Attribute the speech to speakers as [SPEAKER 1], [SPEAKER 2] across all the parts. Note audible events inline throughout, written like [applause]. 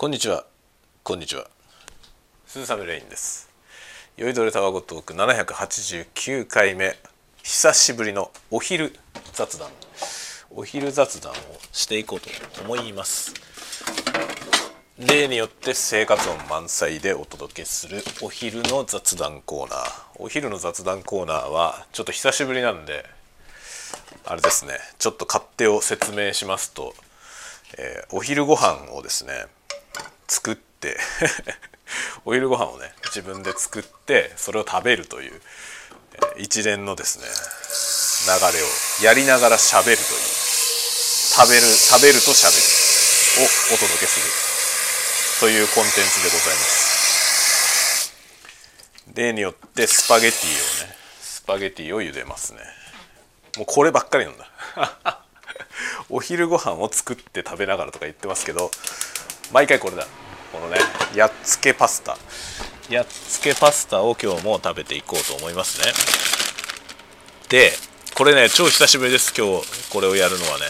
[SPEAKER 1] こんにちは。こんにちは。鈴雨レインです。酔いどれタワゴトーク789回目。久しぶりのお昼雑談。お昼雑談をしていこうと思います。例によって生活音満載でお届けするお昼の雑談コーナー。お昼の雑談コーナーはちょっと久しぶりなんであれですね。ちょっと勝手を説明しますと、えー、お昼ご飯をですね作って [laughs] お昼ご飯をね自分で作ってそれを食べるという、え、一連のですね流れをやりながら喋るという食べる食べると喋るをお届けするというコンテンツでございます。例によってスパゲティをねスパゲティを茹でますね。もうこればっかりなんだ。[laughs] お昼ご飯を作って食べながらとか言ってますけど毎回これだ。このねやっつけパスタ。やっつけパスタを今日も食べていこうと思いますね。でこれね超久しぶりです今日これをやるのはね。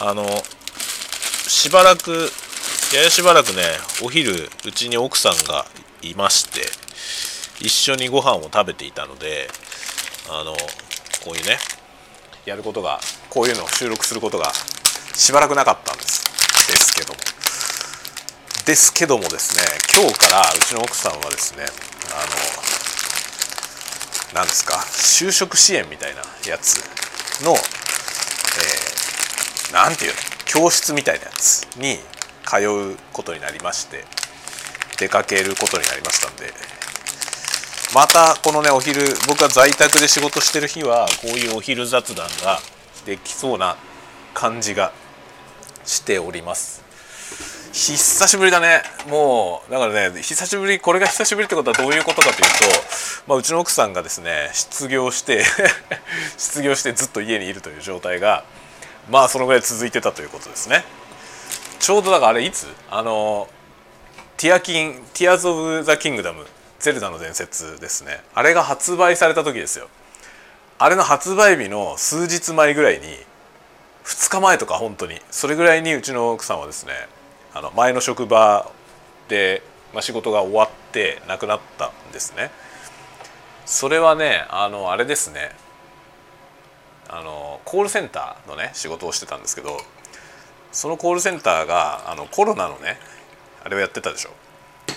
[SPEAKER 1] あのしばらくややしばらくねお昼うちに奥さんがいまして一緒にご飯を食べていたのであのこういうねやることがこういうのを収録することがしばらくなかったんですですけども。ですけどもですね今日からうちの奥さんはですねあの何ですか就職支援みたいなやつの、えー、ていうの教室みたいなやつに通うことになりまして出かけることになりましたんでまたこのねお昼僕が在宅で仕事してる日はこういうお昼雑談ができそうな感じがしております。久しぶりだね。もうだからね久しぶりこれが久しぶりってことはどういうことかというと、まあ、うちの奥さんがですね失業して [laughs] 失業してずっと家にいるという状態がまあそのぐらい続いてたということですね。ちょうどだからあれいつ？あのティアキンティアズ・オブ・ザ・キングダムゼルダの伝説ですね。あれが発売された時ですよ。あれの発売日の数日前ぐらいに2日前とか本当にそれぐらいにうちの奥さんはですねあの前の職場で、まあ、仕事が終わって亡くなったんですね。それはねあのあれですね。あのコールセンターのね仕事をしてたんですけどそのコールセンターがあのコロナのねあれをやってたでしょ。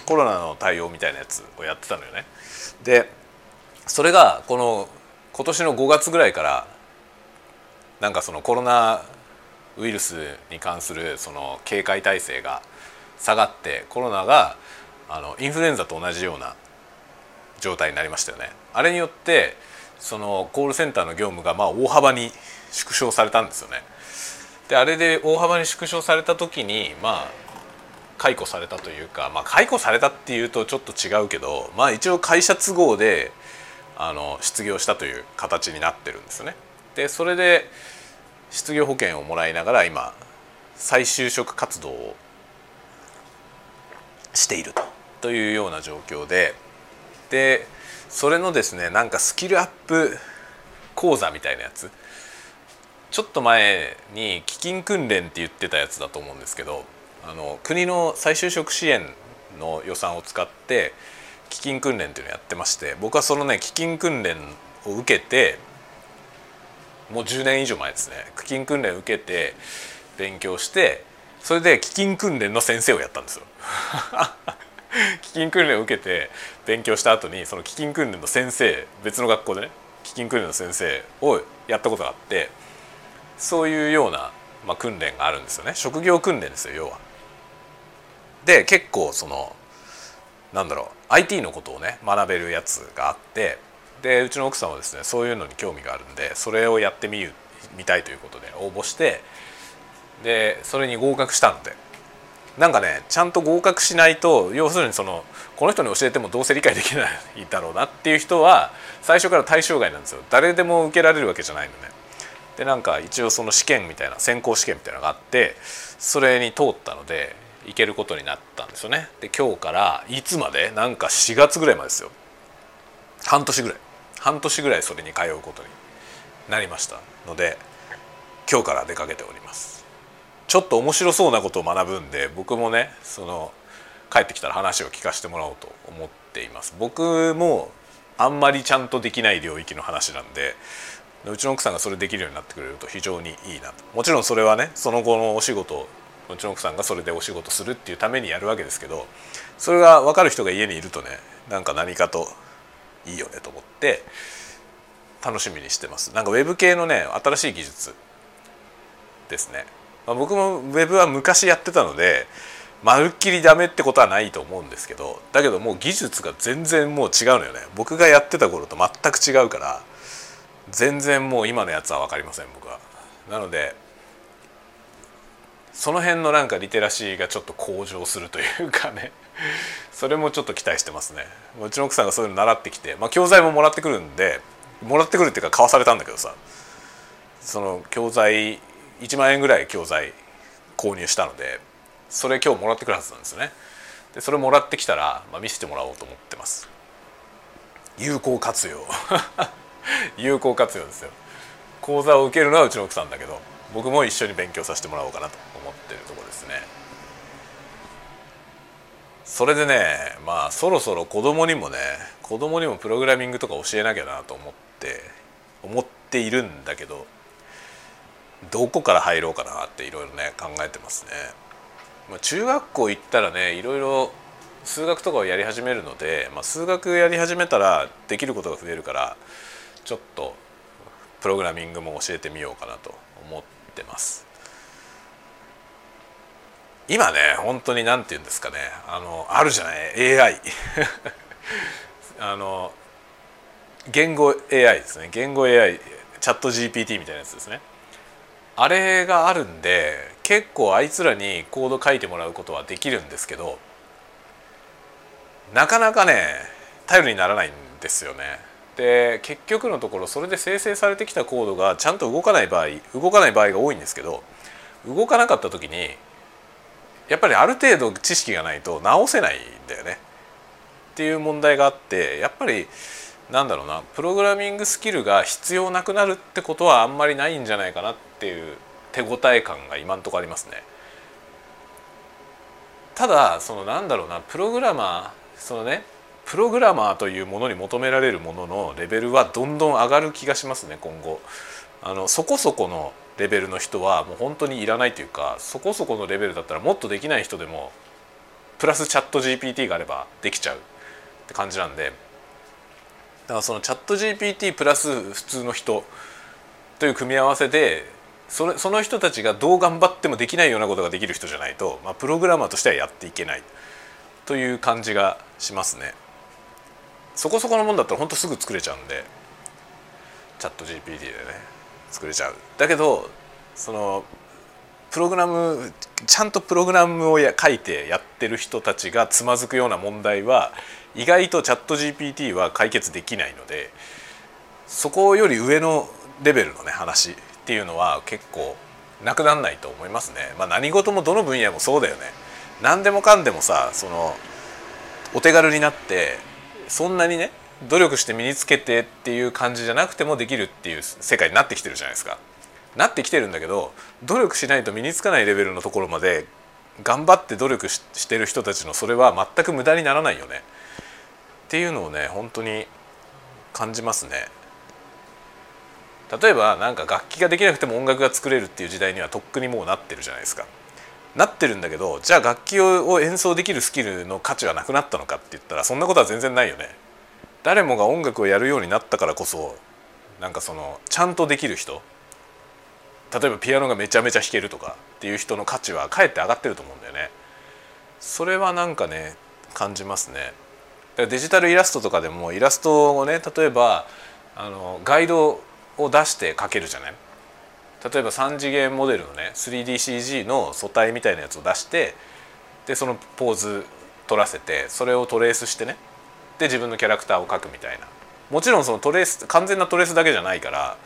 [SPEAKER 1] コロナの対応みたいなやつをやってたのよね。でそれがこの今年の5月ぐらいからなんかそのコロナウイルスに関するその警戒体制が下がってコロナがあのインフルエンザと同じような状態になりましたよねあれによってそのコールセンターの業務がまあ大幅に縮小されたんですよねであれで大幅に縮小された時にまあ解雇されたというか、まあ、解雇されたっていうとちょっと違うけど、まあ、一応会社都合であの失業したという形になってるんですよね。でそれで失業保険をもらいながら今再就職活動をしていると。というような状況で。でそれのですねなんかスキルアップ講座みたいなやつ。ちょっと前に基金訓練って言ってたやつだと思うんですけどあの国の再就職支援の予算を使って基金訓練っていうのをやってまして僕はそのね基金訓練を受けてもう10年以上前ですね基金訓練を受けて勉強してそれで基金訓練の先生をやったんですよ。[laughs] 基金訓練を受けて勉強した後にその基金訓練の先生別の学校でね基金訓練の先生をやったことがあってそういうような、まあ、訓練があるんですよね職業訓練ですよ要は。で結構そのなんだろう IT のことをね学べるやつがあってでうちの奥さんはですねそういうのに興味があるんでそれをやってみみたいということで応募してでそれに合格したので。なんかねちゃんと合格しないと要するにそのこの人に教えてもどうせ理解できないだろうなっていう人は最初から対象外なんですよ。誰でも受けられるわけじゃないのね。でなんか一応その試験みたいな選考試験みたいなのがあってそれに通ったので行けることになったんですよね。で今日からいつまで？なんか4月ぐらいまでですよ。半年ぐらい。半年ぐらいそれに通うことになりましたので今日から出かけております。ちょっと面白そうなことを学ぶんで僕もねその帰ってきたら話を聞かせてもらおうと思っています。僕もあんまりちゃんとできない領域の話なんでうちの奥さんがそれできるようになってくれると非常にいいなと。もちろんそれはねその後のお仕事うちの奥さんがそれでお仕事するっていうためにやるわけですけどそれが分かる人が家にいるとねなんか何かといいよねと思って楽しみにしてます。なんかウェブ系のね新しい技術ですね、まあ、僕もウェブは昔やってたのでまるっきりダメってことはないと思うんですけどだけどもう技術が全然もう違うのよね。僕がやってた頃と全く違うから全然もう今のやつは分かりません僕は。なのでその辺のなんかリテラシーがちょっと向上するというかね。それもちょっと期待してますね。うちの奥さんがそういうの習ってきて、まあ、教材ももらってくるんでもらってくるっていうか買わされたんだけどさ。その教材1万円ぐらい教材購入したのでそれ今日もらってくるはずなんですよね。でそれもらってきたら、まあ、見せてもらおうと思ってます。有効活用。[laughs] 有効活用ですよ。講座を受けるのはうちの奥さんだけど僕も一緒に勉強させてもらおうかなところですねそれでねまあそろそろ子供にもね子供にもプログラミングとか教えなきゃなと思って思っているんだけどどこから入ろうかなっていろいろね考えてますね。まあ、中学校行ったらねいろいろ数学とかをやり始めるので、まあ、数学やり始めたらできることが増えるからちょっとプログラミングも教えてみようかなと思ってます。今ね本当に何て言うんですかね。あのあるじゃない？AI あの言語 AI ですね。言語 AI チャット GPT みたいなやつですね。あれがあるんで結構あいつらにコード書いてもらうことはできるんですけどなかなかね頼りにならないんですよね。で結局のところそれで生成されてきたコードがちゃんと動かない場合動かない場合が多いんですけど動かなかった時にやっぱりある程度知識がないと直せないんだよねっていう問題があってやっぱりなんだろうなプログラミングスキルが必要なくなるってことはあんまりないんじゃないかなっていう手応え感が今んとこありますね。ただそのなんだろうなプログラマーそのねプログラマーというものに求められるもののレベルはどんどん上がる気がしますね今後。あのそこそこのレベルの人はもう本当にいらないというかそこそこのレベルだったらもっとできない人でもプラスチャット GPT があればできちゃうって感じなんでだからそのチャット GPT プラス普通の人という組み合わせでそれその人たちがどう頑張ってもできないようなことができる人じゃないと、まあ、プログラマーとしてはやっていけないという感じがしますね。そこそこのもんだったら本当すぐ作れちゃうんでチャット GPT でね作れちゃう。だけどそのプログラムちゃんとプログラムをや書いてやってる人たちがつまずくような問題は意外とチャット GPT は解決できないのでそこより上のレベルのね話っていうのは結構なくならないと思いますね。まあ、何事もどの分野もそうだよね。何でもかんでもさそのお手軽になってそんなにね努力して身につけてっていう感じじゃなくてもできるっていう世界になってきてるじゃないですか。なってきてるんだけど努力しないと身につかないレベルのところまで頑張って努力してる人たちのそれは全く無駄にならないよねっていうのをね本当に感じますね。例えばなんか楽器ができなくても音楽が作れるっていう時代にはとっくにもうなってるじゃないですか。なってるんだけどじゃあ楽器を演奏できるスキルの価値はなくなったのかって言ったらそんなことは全然ないよね。誰もが音楽をやるようになったからこそなんかそのちゃんとできる人例えばピアノがめちゃめちゃ弾けるとかっていう人の価値はかえって上がってると思うんだよね。それはなんかね感じますね。デジタルイラストとかでもイラストをね例えばあのガイドを出して描けるじゃない？例えば3次元モデルのね 3DCG の素体みたいなやつを出してでそのポーズ取らせてそれをトレースしてねで自分のキャラクターを描くみたいなもちろんそのトレース完全なトレースだけじゃないから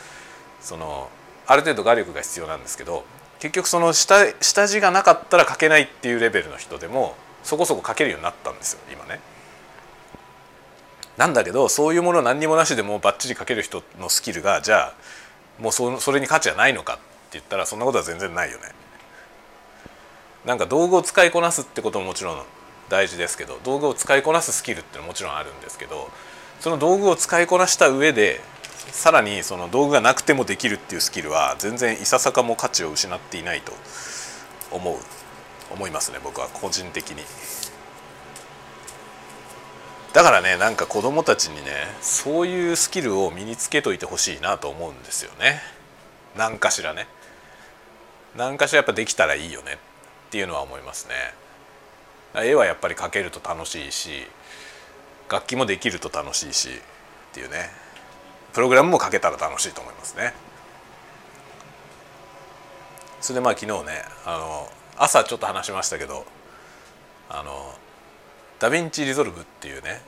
[SPEAKER 1] そのある程度画力が必要なんですけど結局その下下地がなかったら描けないっていうレベルの人でもそこそこ描けるようになったんですよ今ね。なんだけどそういうもの何にもなしでもバッチリ描ける人のスキルがじゃあもうそそれに価値はないのかって言ったらそんなことは全然ないよね。なんか道具を使いこなすってことももちろん大事ですけど道具を使いこなすスキルってのももちろんあるんですけどその道具を使いこなした上でさらにその道具がなくてもできるっていうスキルは全然いささかも価値を失っていないと思う思いますね僕は個人的に。だからねなんか子供たちにねそういうスキルを身につけといてほしいなと思うんですよね。何かしらね。何かしらやっぱできたらいいよねっていうのは思いますね。絵はやっぱり描けると楽しいし楽器もできると楽しいしっていうね。プログラムも書けたら楽しいと思いますね。それでまあ昨日ねあの朝ちょっと話しましたけどあのダヴィンチリゾルブっていうね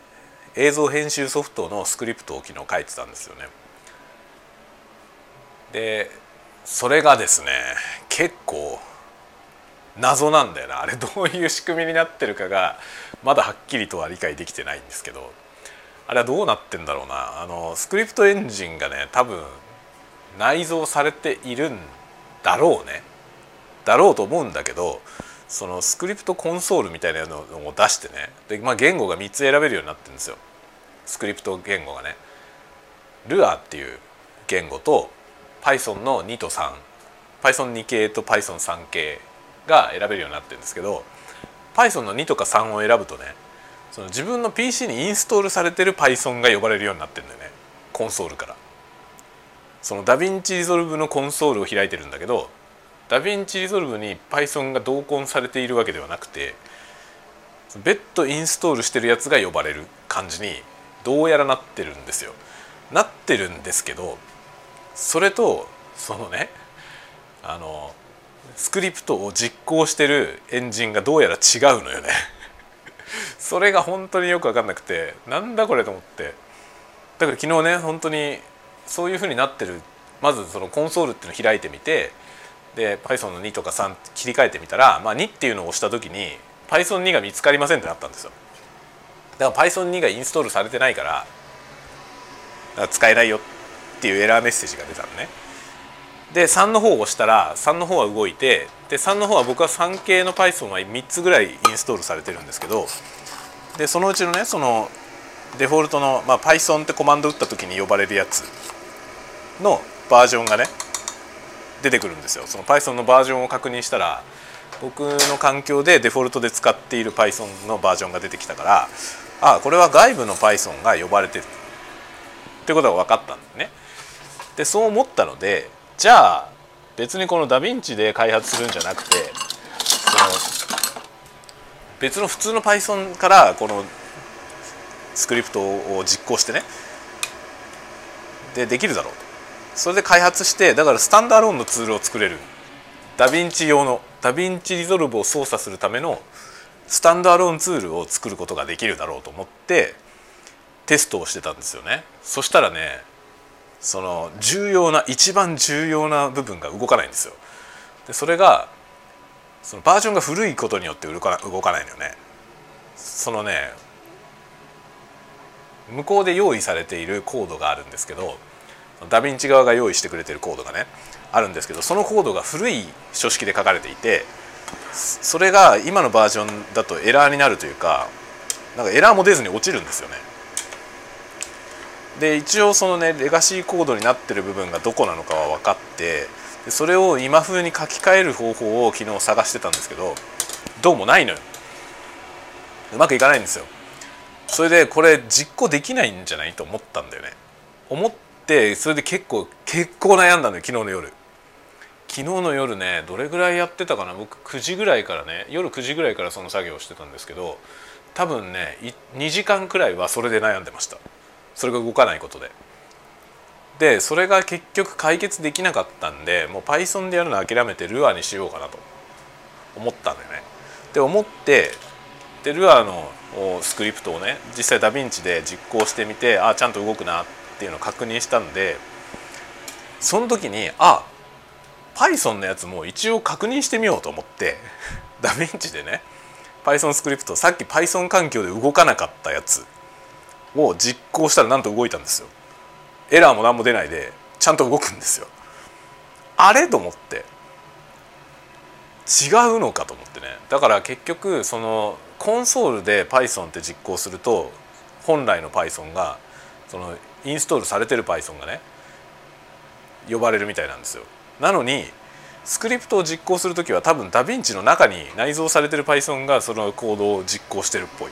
[SPEAKER 1] 映像編集ソフトのスクリプトを昨日書いてたんですよね。でそれがですね結構謎なんだよな。あれどういう仕組みになってるかがまだはっきりとは理解できてないんですけど。あれはどうなってんだろうな。あのスクリプトエンジンがね多分内蔵されているんだろうね。だろうと思うんだけどそのスクリプトコンソールみたいなのを出してね。で、まあ、言語が3つ選べるようになってるんですよ。スクリプト言語がね。ルアーっていう言語と Python の2と 3Python2 系と Python3 系。が選べるようになってるんですけど Python の2とか3を選ぶとねその自分の PC にインストールされてる Python が呼ばれるようになってるんだよね。コンソールから。そのダヴィンチリゾルブのコンソールを開いてるんだけどダヴィンチリゾルブに Python が同梱されているわけではなくて別途インストールしてるやつが呼ばれる感じにどうやらなってるんですよ。なってるんですけどそれとそのねあのスクリプトを実行してるエンジンがどうやら違うのよね。[laughs] それが本当によく分かんなくてなんだこれと思って。だから昨日ね本当にそういうふうになってる。まずそのコンソールっていうのを開いてみてで Python の2とか3切り替えてみたら、まあ、2っていうのを押した時に Python2 が見つかりませんってなったんですよ。だから Python2 がインストールされてないからから使えないよっていうエラーメッセージが出たのね。で3の方を押したら3の方は動いてで3の方は僕は3系の Python は3つぐらいインストールされてるんですけどでそのうちのねそのデフォルトの、まあ、Python ってコマンド打った時に呼ばれるやつのバージョンがね出てくるんですよその Python のバージョンを確認したら僕の環境でデフォルトで使っている Python のバージョンが出てきたからあこれは外部の Python が呼ばれてるってことが分かったんですね。でそう思ったのでじゃあ別にこのダヴィンチで開発するんじゃなくてその別の普通の Python からこのスクリプトを実行してね。でできるだろうと。それで開発してだからスタンドアローンのツールを作れる。ダヴィンチ用のダヴィンチリゾルブを操作するためのスタンドアローンツールを作ることができるだろうと思ってテストをしてたんですよね。そしたらねその重要な一番重要な部分が動かないんですよでそれがそのバージョンが古いことによって動かないのよねそのね向こうで用意されているコードがあるんですけどダヴィンチ側が用意してくれてるコードがねあるんですけどそのコードが古い書式で書かれていてそれが今のバージョンだとエラーになるというかなんかエラーも出ずに落ちるんですよね。で一応そのねレガシーコードになってる部分がどこなのかは分かってでそれを今風に書き換える方法を昨日探してたんですけどどうもないのよ。うまくいかないんですよ。それでこれ実行できないんじゃないと思ったんだよね。思ってそれで結構結構悩んだのよ昨日の夜。昨日の夜ねどれぐらいやってたかな？僕9時ぐらいからね夜9時ぐらいからその作業をしてたんですけど多分ね2時間くらいはそれで悩んでました。それが動かないことで。でそれが結局解決できなかったんでもう Python でやるの諦めてルアーにしようかなと。思ったんだよね。で思ってでルアーのスクリプトをね実際ダヴィンチで実行してみてあちゃんと動くなっていうのを確認したんでその時にあ Python のやつも一応確認してみようと思ってダヴィンチでね Python スクリプトさっき Python 環境で動かなかったやつを実行したらなんと動いたんですよ。エラーも何も出ないでちゃんと動くんですよ。あれと思って。違うのかと思ってね。だから結局そのコンソールで Python って実行すると本来の Python がそのインストールされてる Python がね呼ばれるみたいなんですよ。なのにスクリプトを実行する時は多分ダヴィンチの中に内蔵されてる Python がそのコードを実行してるっぽい。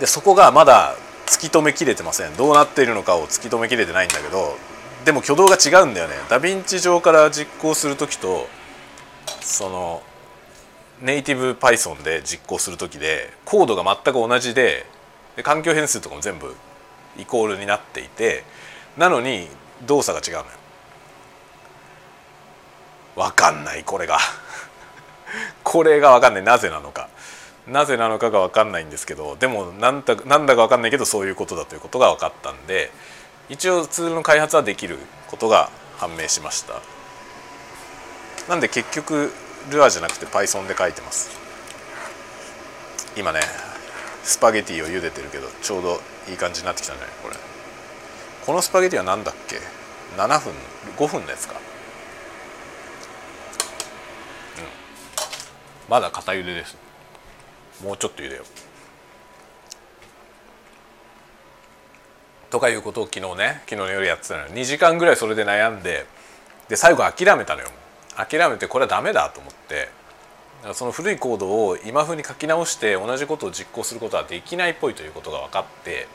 [SPEAKER 1] でそこがまだ突き止めきれてません。どうなっているのかを突き止めきれてないんだけどでも挙動が違うんだよね。ダヴィンチ上から実行する時とそのネイティブ Python で実行する時でコードが全く同じでで環境変数とかも全部イコールになっていてなのに動作が違うのよ。分かんないこれが。[laughs] これが分かんない。なぜなのか。なぜなのかが分かんないんですけどでもなんだなんだか分かんないけどそういうことだということが分かったんで一応ツールの開発はできることが判明しました。なんで結局ルアーじゃなくて Python で書いてます。今ねスパゲティを茹でてるけどちょうどいい感じになってきたねこれ。このスパゲティは何だっけ？7分5分のやつか。うん。まだ固茹でです。もうちょっと茹でよ。とかいうことを昨日ね昨日の夜やってたのよ2時間ぐらいそれで悩んでで最後諦めたのよ。諦めてこれはダメだと思って。その古いコードを今風に書き直して同じことを実行することはできないっぽいということが分かって。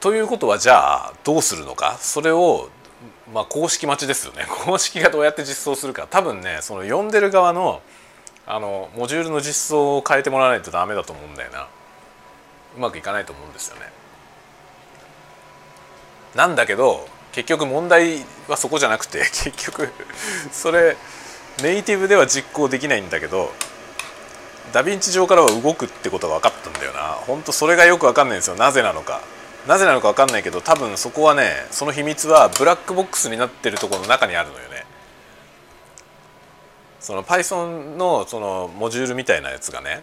[SPEAKER 1] ということはじゃあどうするのか？それをまあ公式待ちですよね。[laughs] 公式がどうやって実装するか。多分ねその読んでる側のあのモジュールの実装を変えてもらわないとダメだと思うんだよな。うまくいかないと思うんですよね。なんだけど結局問題はそこじゃなくて [laughs] 結局それネイティブでは実行できないんだけどダヴィンチ上からは動くってことが分かったんだよな。本当それがよく分かんないんですよ。なぜなのか。なぜなのか分かんないけど多分そこはねその秘密はブラックボックスになってるところの中にあるのよね。その Python のそのモジュールみたいなやつがね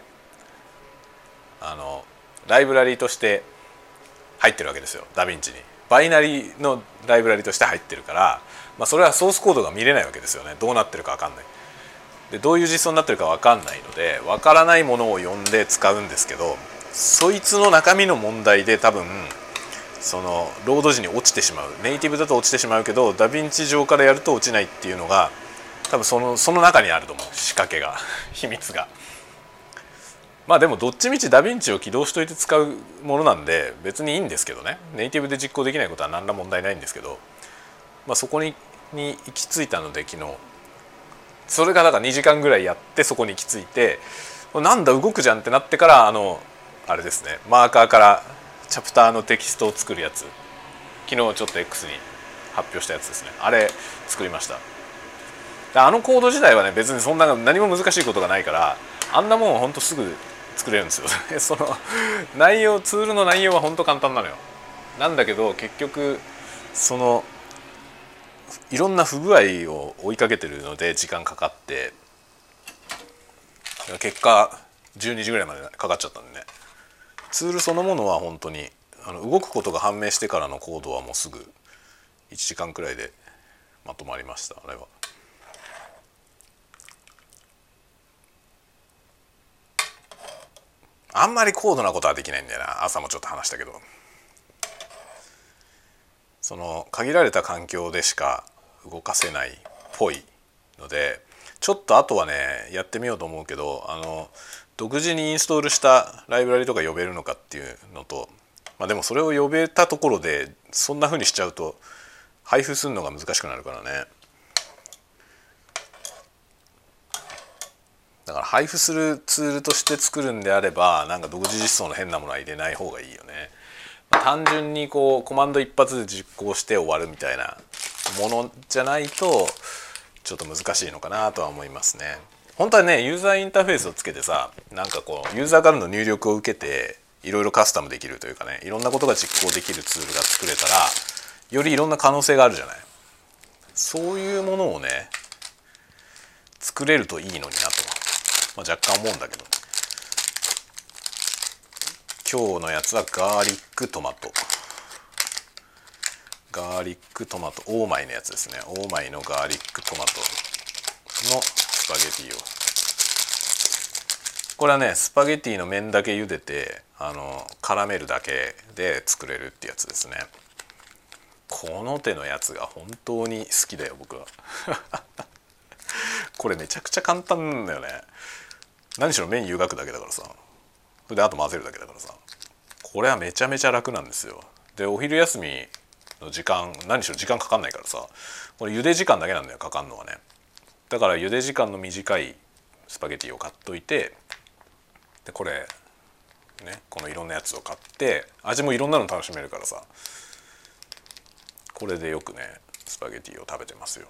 [SPEAKER 1] あのライブラリとして入ってるわけですよ。ダヴィンチに。バイナリーのライブラリとして入ってるから、まあ、それはソースコードが見れないわけですよね。どうなってるか分かんない。でどういう実装になってるか分かんないので分からないものを呼んで使うんですけどそいつの中身の問題で多分そのロード時に落ちてしまう。ネイティブだと落ちてしまうけどダヴィンチ上からやると落ちないっていうのが多分そのその中にあると思う。仕掛けが。[laughs] 秘密が。まあでもどっちみちダヴィンチを起動しといて使うものなんで別にいいんですけどね。ネイティブで実行できないことは何ら問題ないんですけど、まあ、そこにに行き着いたので昨日。それがだから2時間ぐらいやってそこに行き着いてなんだ動くじゃんってなってからあのあれですね。マーカーからチャプターのテキストを作るやつ。昨日ちょっと X に発表したやつですね。あれ作りました。あのコード自体はね別にそんな何も難しいことがないからあんなもんほんとすぐ作れるんですよ。その内容ツールの内容は本当簡単なのよ。なんだけど結局そのいろんな不具合を追いかけてるので時間かかって。結果12時ぐらいまでかかっちゃったんでね。ツールそのものは本当にあの動くことが判明してからのコードはもうすぐ1時間くらいでまとまりましたあれは。あんまり高度なことはできないんだよな朝もちょっと話したけどその限られた環境でしか動かせないっぽいのでちょっとあとはねやってみようと思うけどあの独自にインストールしたライブラリとか呼べるのかっていうのとまあでもそれを呼べたところでそんな風にしちゃうと配布するのが難しくなるからね。だから配布するツールとして作るんであればなんか独自実装の変なものは入れない方がいいよね、単純にこうコマンド一発で実行して終わるみたいなものじゃないとちょっと難しいのかなとは思いますね。本当はねユーザーインターフェースをつけてさなんかこうユーザーからの入力を受けていろいろカスタムできるというかねいろんなことが実行できるツールが作れたらよりいろんな可能性があるじゃない。そういうものをね作れるといいのになとまあ、若干思うんだけど。今日のやつはガーリックトマト。ガーリックトマト。オーマイのやつですね。オーマイのガーリックトマト。のスパゲティを。これはねスパゲティの麺だけ茹でてあの絡めるだけで作れるってやつですね。この手のやつが本当に好きだよ僕は。[laughs] これめちゃくちゃ簡単なんだよね。何しろ麺湯がくだけだからさ。それであと混ぜるだけだからさ。これはめちゃめちゃ楽なんですよ。でお昼休みの時間何しろ時間かかんないからさ。これ茹で時間だけなんだよかかんのはね。だから茹で時間の短いスパゲティを買っといてでこれねこのいろんなやつを買って味もいろんなの楽しめるからさこれでよくねスパゲティを食べてますよ。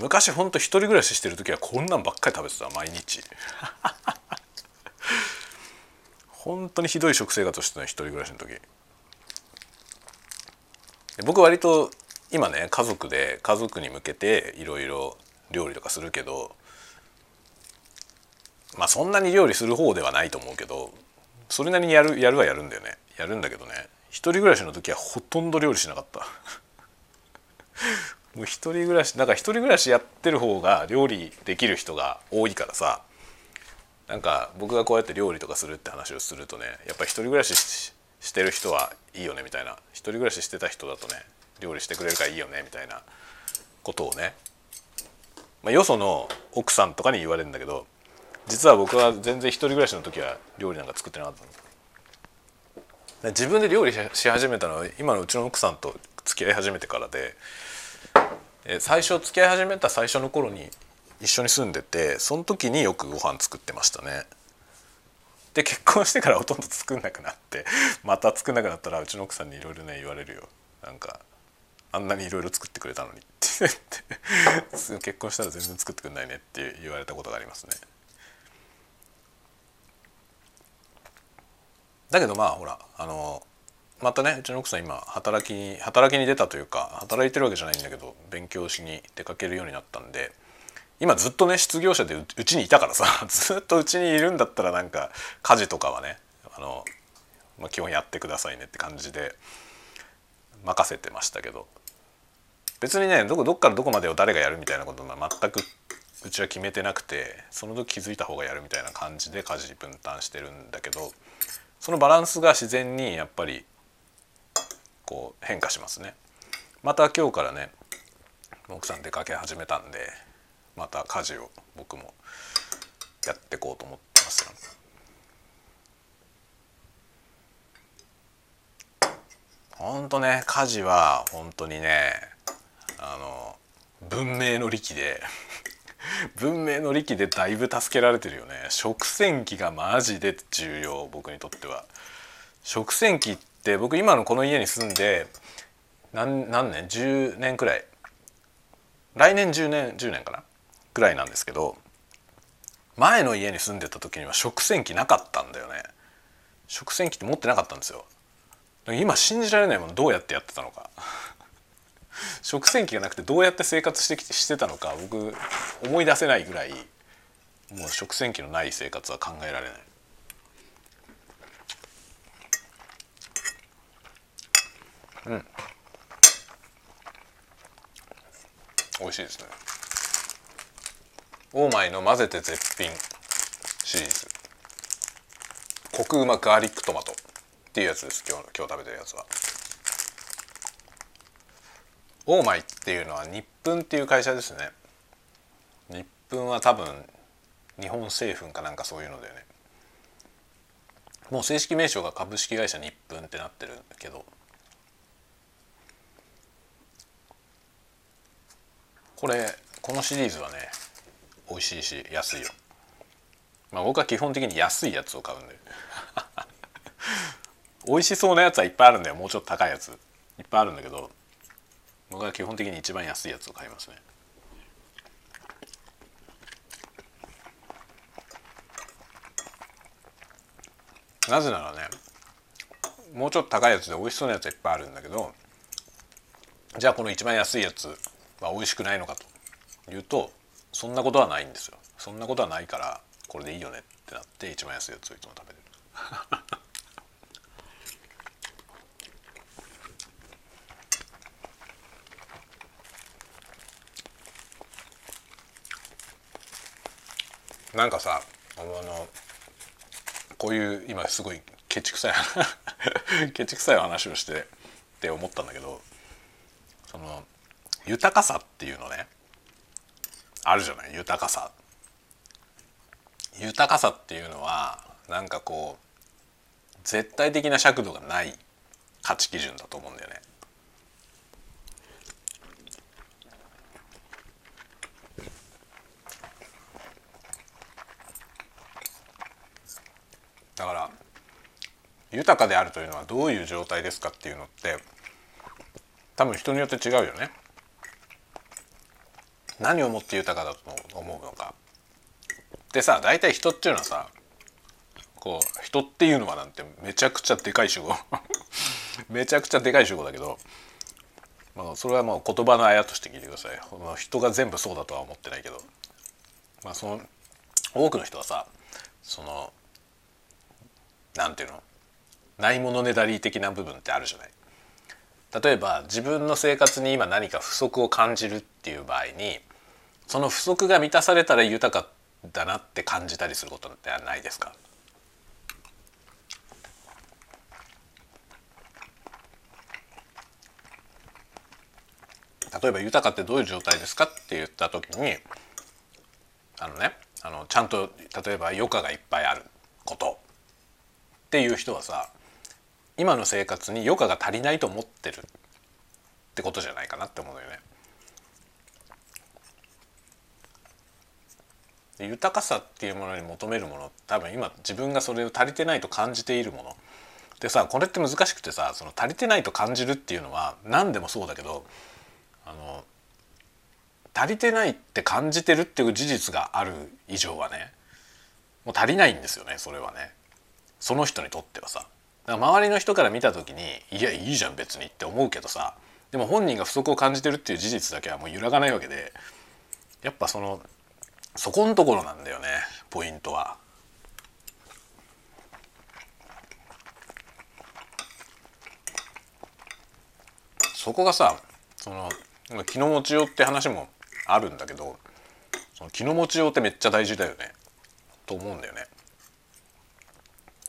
[SPEAKER 1] 昔ほんと一人暮らししてる時はこんなんばっかり食べてた毎日。[laughs] 本当にひどい食生活をしてた一人暮らしの時。僕割と今ね家族で家族に向けていろいろ料理とかするけどまあそんなに料理する方ではないと思うけどそれなりにやるやるはやるんだよね。やるんだけどね一人暮らしの時はほとんど料理しなかった。[laughs] もう一人暮らしだか一人暮らしやってる方が料理できる人が多いからさなんか僕がこうやって料理とかするって話をするとねやっぱり一人暮らししてる人はいいよねみたいな。一人暮らししてた人だとね料理してくれるからいいよねみたいなことをね、まあ、よその奥さんとかに言われるんだけど実は僕は全然一人暮らしの時は料理なんか作ってなかったの自分で料理し始めたのは今のうちの奥さんと付き合い始めてからで最初付き合い始めた最初の頃に一緒に住んでてその時によくご飯作ってましたね。で結婚してからほとんど作んなくなってまた作んなくなったらうちの奥さんにいろいろね言われるよ。なんかあんなにいろいろ作ってくれたのにって結婚したら全然作ってくんないねって言われたことがありますね。だけどまあほらあのまたねうちの奥さん今働きに働きに出たというか働いてるわけじゃないんだけど勉強しに出かけるようになったんで今ずっとね失業者でうちにいたからさ [laughs] ずっとうちにいるんだったらなんか家事とかはねあの、まあ、基本やってくださいねって感じで任せてましたけど。別にねどこどっからどこまでを誰がやるみたいなことは全くうちは決めてなくてその時気づいた方がやるみたいな感じで家事分担してるんだけどそのバランスが自然にやっぱりこう変化しますね。また今日からね奥さん出かけ始めたんでまた家事を僕もやっていこうと思ってますほんとね家事は本当にねあの文明の利器で [laughs] 文明の利器でだいぶ助けられてるよね。食洗機がマジで重要僕にとっては。食洗機って僕今のこの家に住んで何何年？10年くらい。来年10年10年かな？くらいなんですけど前の家に住んでた時には食洗機なかったんだよね。食洗機って持ってなかったんですよ。今信じられないものどうやってやってたのか。[laughs] 食洗機がなくてどうやって生活してきてしてたのか僕思い出せないぐらいもう食洗機のない生活は考えられない。うん。美味しいですね。オーマイの混ぜて絶品シリーズ。コクうまガーリックトマト。っていうやつです今日今日食べてるやつは。オーマイっていうのは日分っていう会社ですね。日分は多分日本製粉かなんかそういうのだよね。もう正式名称が株式会社日分ってなってるけど。これこのシリーズはね美味しいし安いよ。まあ僕は基本的に安いやつを買うんで美味しそうなやつはいっぱいあるんだよ。もうちょっと高いやつ。いっぱいあるんだけど僕は基本的に一番安いやつを買いますね。なぜならねもうちょっと高いやつで美味しそうなやつはいっぱいあるんだけどじゃあこの一番安いやつは美味しくないのかというとそんなことはないんですよ。そんなことはないからこれでいいよねってなって一番安いやつをいつも食べてる。なんかさあのこういう今すごいケチくさい [laughs] ケチくさい話をしてって思ったんだけどその豊かさっていうのねあるじゃない？豊かさ豊かさっていうのはなんかこう絶対的な尺度がない価値基準だと思うんだよね。だから豊かであるというのはどういう状態ですかっていうのって多分人によって違うよね。何をもって豊かだと思うのか。でさ大体人っていうのはさこう人っていうのはなんてめちゃくちゃでかい主語 [laughs] めちゃくちゃでかい主語だけど、まあ、それはもう言葉のあやとして聞いてください、まあ、人が全部そうだとは思ってないけど、まあ、その多くの人はさそのなんていうの？ないものねだり的な部分ってあるじゃない？例えば自分の生活に今何か不足を感じるっていう場合にその不足が満たされたら豊かだなって感じたりすることってないですか？例えば豊かってどういう状態ですかって言った時にあのねあのちゃんと例えば余暇がいっぱいあること。っていう人はさ今の生活に余暇が足りないと思ってるってことじゃないかなって思うよね。豊かさっていうものに求めるもの多分今自分がそれを足りてないと感じているものでさこれって難しくてさその足りてないと感じるっていうのは何でもそうだけどあの足りてないって感じてるっていう事実がある以上はねもう足りないんですよねそれはねその人にとってはさ周りの人から見た時にいやいいじゃん別にって思うけどさでも本人が不足を感じてるっていう事実だけはもう揺らがないわけでやっぱそのそこのところなんだよねポイントは。そこがさその気の持ちようって話もあるんだけどその気の持ちようってめっちゃ大事だよねと思うんだよね。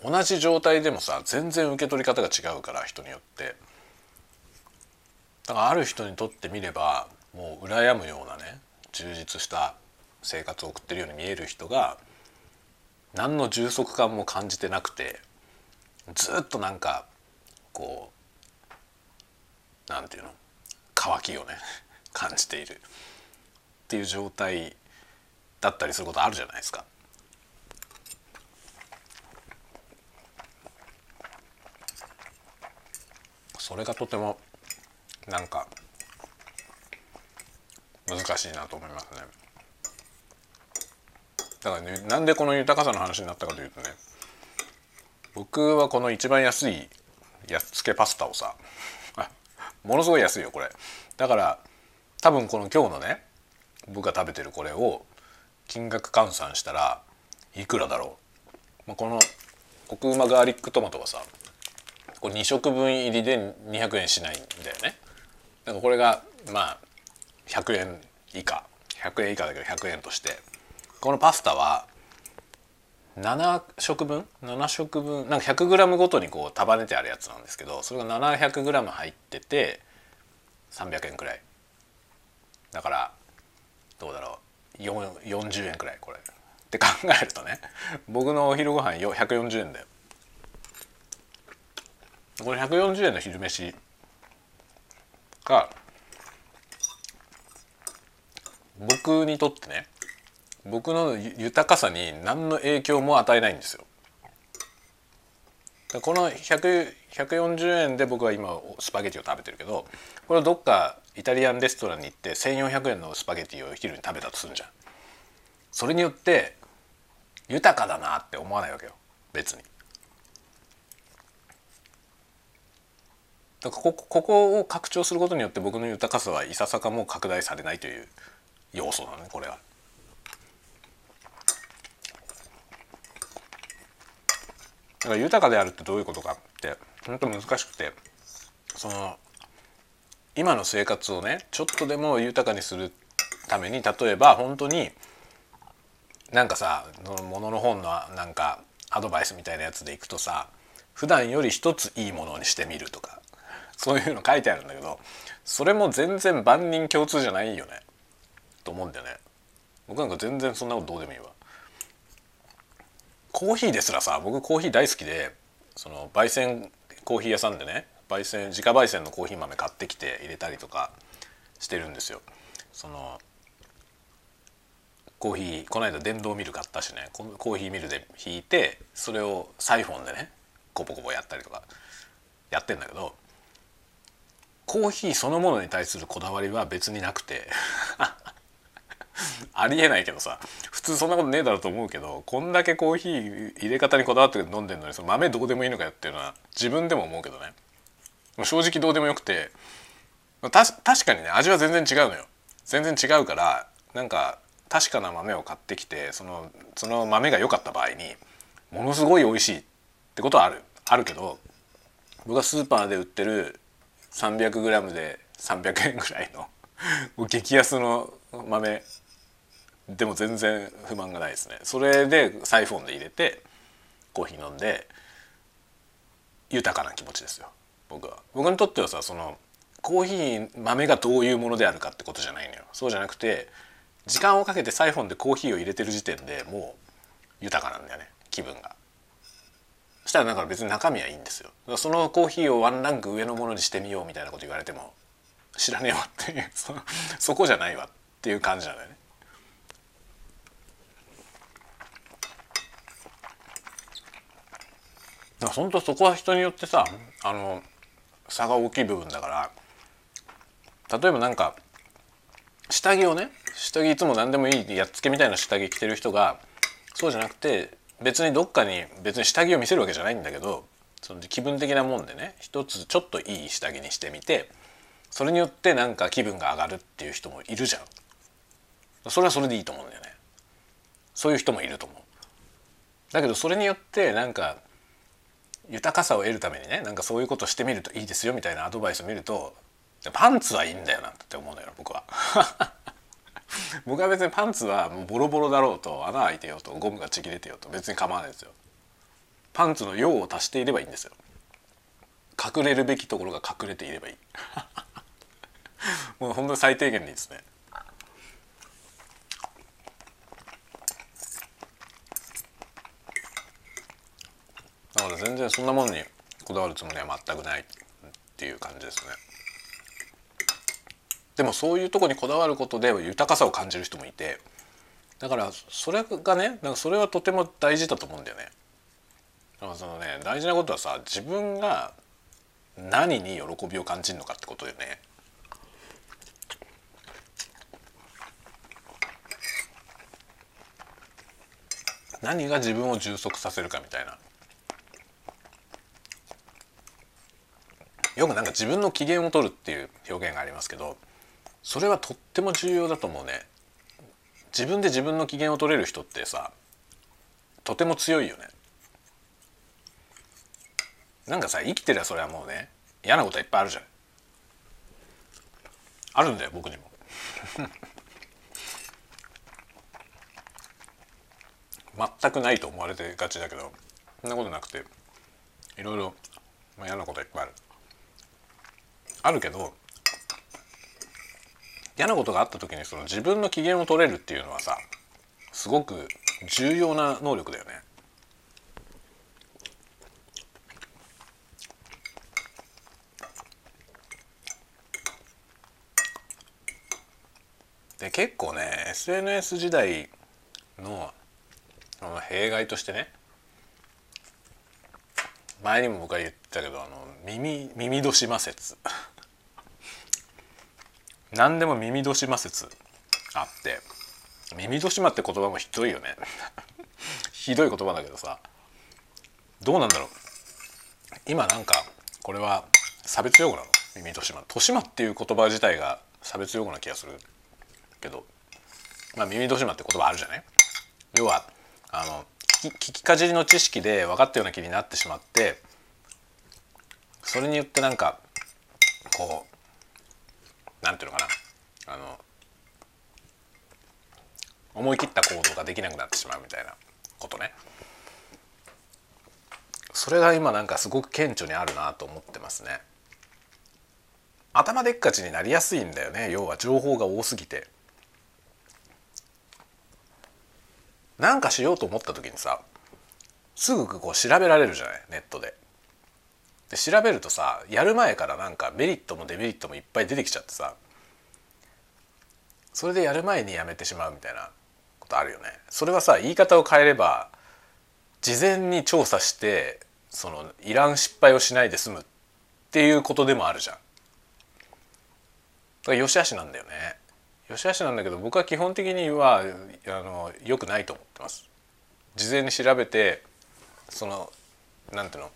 [SPEAKER 1] 同じ状態でもさ全然受け取り方が違うから人によってだからある人にとってみればもう羨むようなね充実した生活を送ってるように見える人が何の充足感も感じてなくてずっとなんかこうなんていうの渇きをね [laughs] 感じているっていう状態だったりすることあるじゃないですか。それがとてもなんか難しいなと思いますね。だからねなんでこの豊かさの話になったかというとね僕はこの一番安いやっつけパスタをさものすごい安いよこれだから多分この今日のね僕が食べてるこれを金額換算したらいくらだろう、まあ、このコクうまガーリックトマトはさこれ2食分入りで200円しないんだよね。だかこれがまあ100円以下。100円以下だけど100円として。このパスタは7食分？7食分？なんか 100g ごとにこう束ねてあるやつなんですけどそれが 700g 入ってて300円くらい。だからどうだろう。40円くらいこれ。って考えるとね僕のお昼ご飯140円だよ。これ140円の昼飯が僕にとってね僕の豊かさに何の影響も与えないんですよ。この140円で僕は今スパゲティを食べてるけどこれをどっかイタリアンレストランに行って1,400円のスパゲティを昼に食べたとするじゃん。それによって豊かだなって思わないわけよ別に。だからこここを拡張することによって僕の豊かさはいささかも拡大されないという要素なのねこれは。だから豊かであるってどういうことかって本当難しくてその今の生活をねちょっとでも豊かにするために例えば本当になんかさものの本のなんかアドバイスみたいなやつでいくとさ普段より一ついいものにしてみるとかそういうの書いてあるんだけどそれも全然万人共通じゃないよね。と思うんだよね。僕なんか全然そんなことどうでもいいわ。コーヒーですらさ僕コーヒー大好きでその焙煎コーヒー屋さんでね焙煎自家焙煎のコーヒー豆買ってきて入れたりとかしてるんですよ。そのコーヒーこの間電動ミル買ったしねコーヒーミルで引いてそれをサイフォンでねコポコポやったりとかやってんだけどコーヒーそのものに対するこだわりは別になくて。[laughs] ありえないけどさ。普通そんなことねえだろうと思うけどこんだけコーヒー入れ方にこだわって飲んでるのにその豆どうでもいいのかよっていうのは自分でも思うけどね。正直どうでもよくて。確かにね味は全然違うのよ。全然違うからなんか確かな豆を買ってきてそのその豆が良かった場合にものすごい美味しいってことはある。あるけど僕はスーパーで売ってる 300g で300円ぐらいの激安の豆でも全然不満がないですね。それでサイフォンで入れてコーヒー飲んで豊かな気持ちですよ。僕は。僕にとってはさそのコーヒー豆がどういうものであるかってことじゃないのよ。そうじゃなくて時間をかけてサイフォンでコーヒーを入れてる時点でもう豊かなんだよね。気分が。そしたらだか別に中身はいいんですよ。そのコーヒーをワンランク上のものにしてみようみたいなこと言われても知らねえわっていう [laughs] そそこじゃないわっていう感じなんだよね。だから本当そこは人によってさあの差が大きい部分だから例えばなんか下着をね下着いつも何でもいいやっつけみたいな下着着てる人がそうじゃなくて別にどっかに別に下着を見せるわけじゃないんだけどその気分的なもんでね一つちょっといい下着にしてみてそれによってなんか気分が上がるっていう人もいるじゃん。それはそれでいいと思うんだよね。そういう人もいると思う。だけどそれによってなんか豊かさを得るためにねなんかそういうことしてみるといいですよみたいなアドバイスを見るとパンツはいいんだよなって思うのよ僕は。[laughs] 僕は別にパンツはもうボロボロだろうと穴開いてようとゴムがちぎれてようと別に構わないですよ。パンツの用を足していればいいんですよ。隠れるべきところが隠れていればいい。[laughs] もう本当に最低限でいいですね。だから全然そんなもんにこだわるつもりは全くないっていう感じですね。でもそういうとこにこだわることで豊かさを感じる人もいてだからそれがねなんかそれはとても大事だと思うんだよね。だからそのね大事なことはさ自分が何に喜びを感じるのかってことよね。何が自分を充足させるかみたいな。よくなんか自分の機嫌を取るっていう表現がありますけどそれはとっても重要だと思うね。自分で自分の機嫌を取れる人ってさとても強いよね。なんかさ生きてりゃそれはもうね嫌なことはいっぱいあるじゃん。あるんだよ僕にも。全くないと思われてがちだけどそんなことなくていろいろ嫌なこといっぱいある。あるけど嫌なことがあった時にその自分の機嫌を取れるっていうのはさすごく重要な能力だよね。で結構ね SNS 時代のの弊害としてね前にも僕は言ったけどあの耳耳戸島説何でも耳戸島説あって耳戸島って言葉もひどいよね。ひどい言葉だけどさ。どうなんだろう。今なんかこれは差別用語なの。耳戸島。豊島っていう言葉自体が差別用語な気がする。けどまあ耳戸島って言葉あるじゃない？要はあの聞きかじりの知識で分かったような気になってしまってそれによってなんかこううなんていうのかな。あの思い切った行動ができなくなってしまうみたいなことね。それが今なんかすごく顕著にあるなと思ってますね。頭でっかちになりやすいんだよね。要は情報が多すぎて。なんかしようと思った時にさすぐこう調べられるじゃない？ネットで。調べるとさやる前からなんかメリットもデメリットもいっぱい出てきちゃってさそれでやる前にやめてしまうみたいなことあるよね。それはさ言い方を変えれば事前に調査してそのいらん失敗をしないで済むっていうことでもあるじゃん。だから良し悪しなんだよね。良し悪しなんだけど僕は基本的にはあの良くないと思ってます。事前に調べてそのなんていうの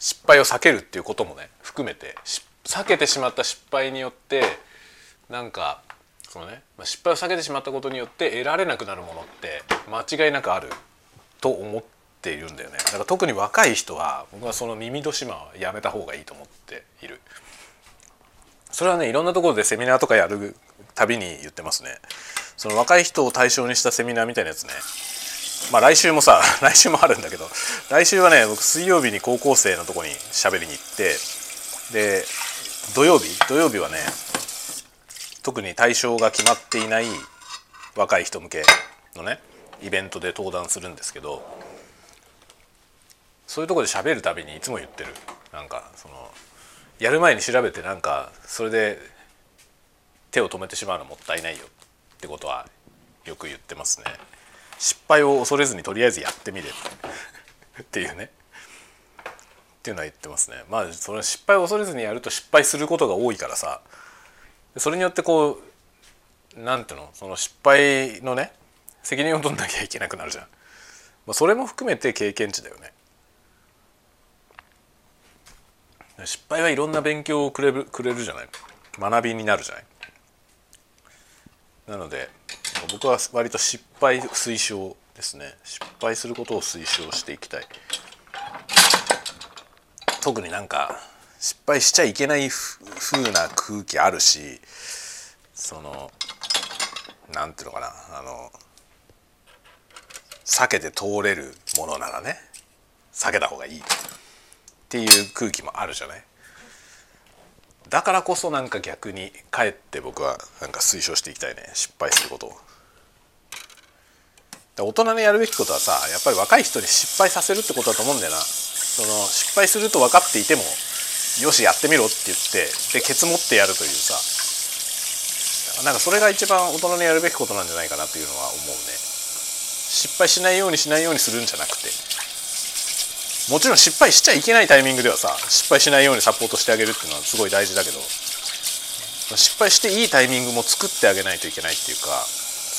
[SPEAKER 1] 失敗を避けるっていうこともね含めて避けてしまった失敗によってなんかそのね失敗を避けてしまったことによって得られなくなるものって間違いなくあると思っているんだよね。だから特に若い人は僕はその耳戸島はやめた方がいいと思っている。それはねいろんなところでセミナーとかやるたびに言ってますね。その若い人を対象にしたセミナーみたいなやつね。まあ来週もさ [laughs] 来週もあるんだけど来週はね僕水曜日に高校生のとこに喋りに行ってで土曜日土曜日はね特に対象が決まっていない若い人向けのねイベントで登壇するんですけどそういうとこで喋るたびにいつも言ってるなんかそのやる前に調べてなんかそれで手を止めてしまうのもったいないよってことはよく言ってますね。失敗を恐れずにとりあえずやってみれ [laughs] っていうね。っていうのは言ってますね。まあその失敗を恐れずにやると失敗することが多いからさ。それによってこうなんていうの？その失敗のね責任を取んなきゃいけなくなるじゃん、まあ、それも含めて経験値だよね。失敗はいろんな勉強をくれるくれるじゃない。学びになるじゃない。なので僕は割と失敗推奨ですね。失敗することを推奨していきたい。特になんか失敗しちゃいけない風な空気あるしそのなんていうのかなあの避けて通れるものならね避けた方がいい。っていう空気もあるじゃない。だからこそなんか逆にかえって僕はなんか推奨していきたいね。失敗することを。大人のやるべきことはさやっぱり若い人に失敗させるってことだと思うんだよな。その失敗すると分かっていてもよしやってみろって言ってでケツ持ってやるというさ。なんかそれが一番大人のやるべきことなんじゃないかなというのは思うね。失敗しないようにしないようにするんじゃなくて。もちろん失敗しちゃいけないタイミングではさ失敗しないようにサポートしてあげるっていうのはすごい大事だけど失敗していいタイミングも作ってあげないといけないっていうか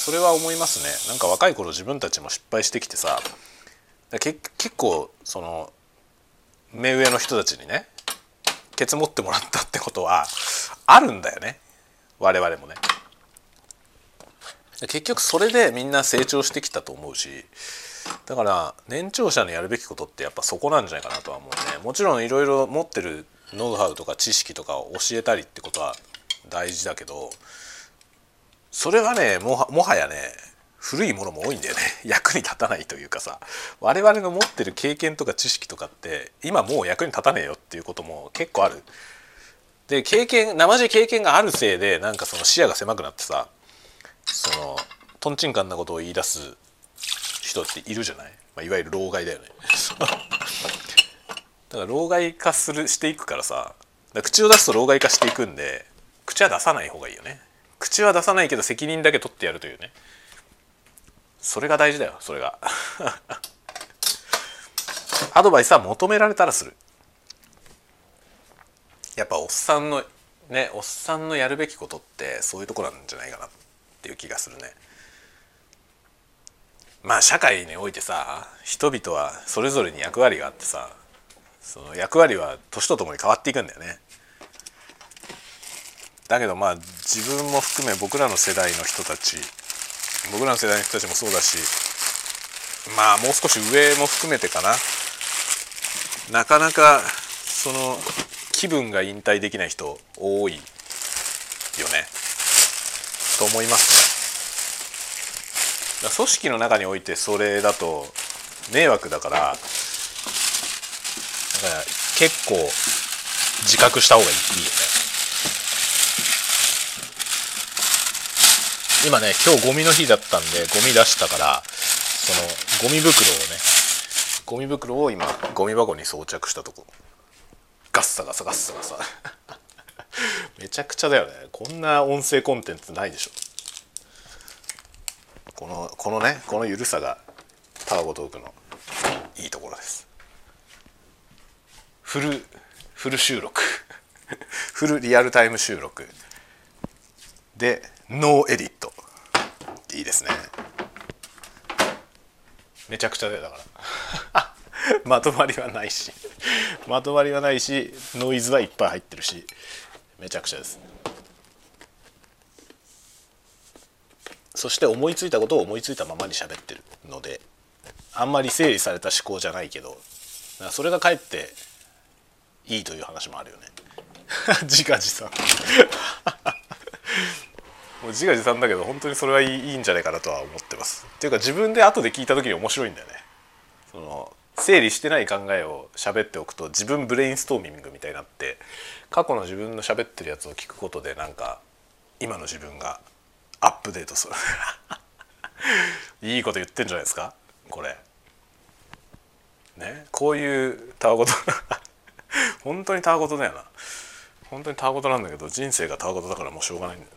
[SPEAKER 1] それは思いますね。なんか若い頃自分たちも失敗してきてさ結構その目上の人たちにねケツ持ってもらったってことはあるんだよね。我々もね。結局それでみんな成長してきたと思うしだから年長者のやるべきことってやっぱそこなんじゃないかなとは思うね。もちろんいろいろ持ってるノウハウとか知識とかを教えたりってことは大事だけどそれはねもはやね古いものも多いんだよね。[laughs] 役に立たないというかさ。我々の持ってる経験とか知識とかって今もう役に立たねえよっていうことも結構ある。で経験生地経験があるせいでなんかその視野が狭くなってさそのとんちんかんなことを言い出す人っているじゃない、まあ、いわゆる老害だよね。[laughs] だから老害化するしていくからさ口を出すと老害化していくんで口は出さない方がいいよね。口は出さないけど責任だけ取ってやるというね。それが大事だよそれが。[laughs] アドバイスは求められたらする。やっぱおっさんのねおっさんのやるべきことってそういうとこなんじゃないかなっていう気がするね。まあ社会においてさ人々はそれぞれに役割があってさその役割は年とともに変わっていくんだよね。だけどまあ自分も含め僕らの世代の人たち僕らの世代の人たちもそうだしまあもう少し上も含めてかな。なかなかその気分が引退できない人多いよね。と思いますね。組織の中においてそれだと迷惑だからだから結構自覚した方がいいよね。今ね今日ゴミの日だったんでゴミ出したからそのゴミ袋をねゴミ袋を今ゴミ箱に装着したとこ。ガッサガサガッサガサ。[laughs] めちゃくちゃだよね。こんな音声コンテンツないでしょ。このこのねこの緩さがタワゴトークのいいところです。フルフル収録。[laughs] フルリアルタイム収録。で no edit。いいですね。めちゃくちゃだよだから。[laughs] まとまりはないし。まとまりはないしノイズはいっぱい入ってるしめちゃくちゃです。そして思いついたことを思いついたままに喋ってるのであんまり整理された思考じゃないけどそれがかえっていいという話もあるよね [laughs] 自画自賛。もう自画自賛だけど本当にそれはいいんじゃないかなとは思ってます。っていうか自分で後で聞いた時に面白いんだよね。その整理してない考えを喋っておくと自分ブレインストーミングみたいになって過去の自分の喋ってるやつを聞くことでなんか今の自分がアップデートする。[laughs] いいこと言ってんじゃないですか？これ。ね？こういうたわごと。[laughs] 本当にたわごとだよな。本当にたわごとなんだけど人生がたわごとだからもうしょうがないんだよ。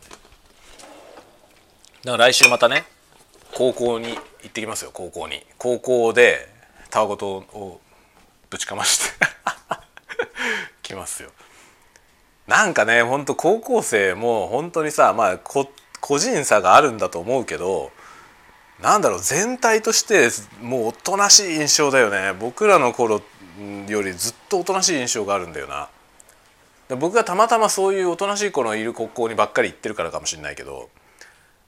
[SPEAKER 1] だから来週またね高校に行ってきますよ高校に。高校でたわごとをぶちかまして [laughs] きますよ。なんかねほんと高校生も本当にさまあ個人差があるんだと思うけどなんだろう全体としてもうおとなしい印象だよね。僕らの頃よりずっとおとなしい印象があるんだよな。僕がたまたまそういうおとなしい子のいる国校にばっかり行ってるからかもしれないけど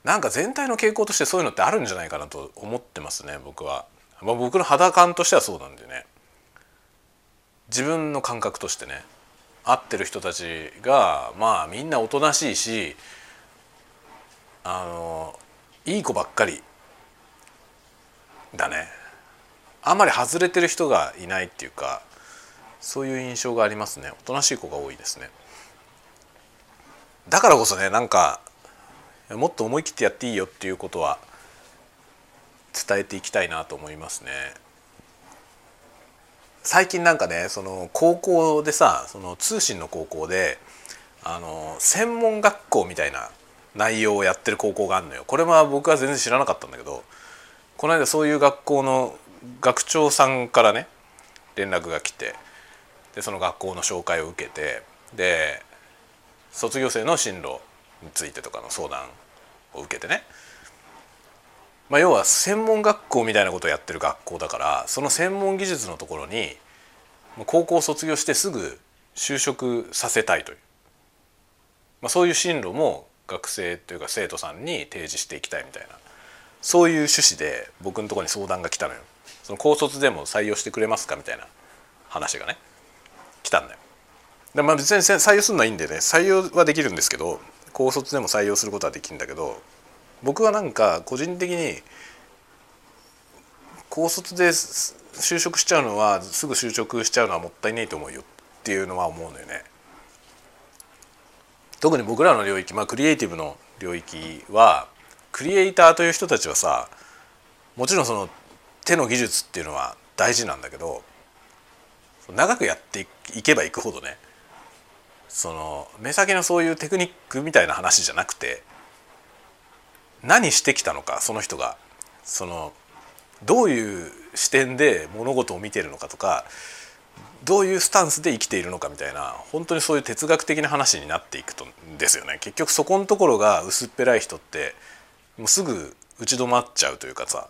[SPEAKER 1] なんか全体の傾向としてそういうのってあるんじゃないかなと思ってますね僕は、まあ、僕の肌感としてはそうなんでね。自分の感覚としてね。会ってる人たちがまあみんなおとなしいしあのいい子ばっかりだね。あんまり外れてる人がいないっていうかそういう印象がありますね。おとなしい子が多いですね。だからこそねなんかもっと思い切ってやっていいよっていうことは伝えていきたいなと思いますね。最近なんかねその高校でさその通信の高校であの専門学校みたいな内容をやってる高校があるのよ。これは僕は全然知らなかったんだけどこの間そういう学校の学長さんからね連絡が来てでその学校の紹介を受けてで卒業生の進路についてとかの相談を受けてね、まあ、要は専門学校みたいなことをやってる学校だからその専門技術のところに高校を卒業してすぐ就職させたいという、まあ、そういう進路も学生というか生徒さんに提示していきたいみたいなそういう趣旨で僕のところに相談が来たのよ。その高卒でも採用してくれますかみたいな話がね来たんだよ。でまあ別に採用するのはいいんでね採用はできるんですけど高卒でも採用することはできるんだけど僕はなんか個人的に高卒で就職しちゃうのはすぐ就職しちゃうのはもったいないと思うよっていうのは思うのよね。特に僕らの領域まあクリエイティブの領域はクリエイターという人たちはさもちろんその手の技術っていうのは大事なんだけど長くやっていけばいくほどねその目先のそういうテクニックみたいな話じゃなくて何してきたのかその人がそのどういう視点で物事を見ているのかとかどういうスタンスで生きているのかみたいな本当にそういう哲学的な話になっていくとですよね。結局そこのところが薄っぺらい人ってもうすぐ打ち止まっちゃうというかさ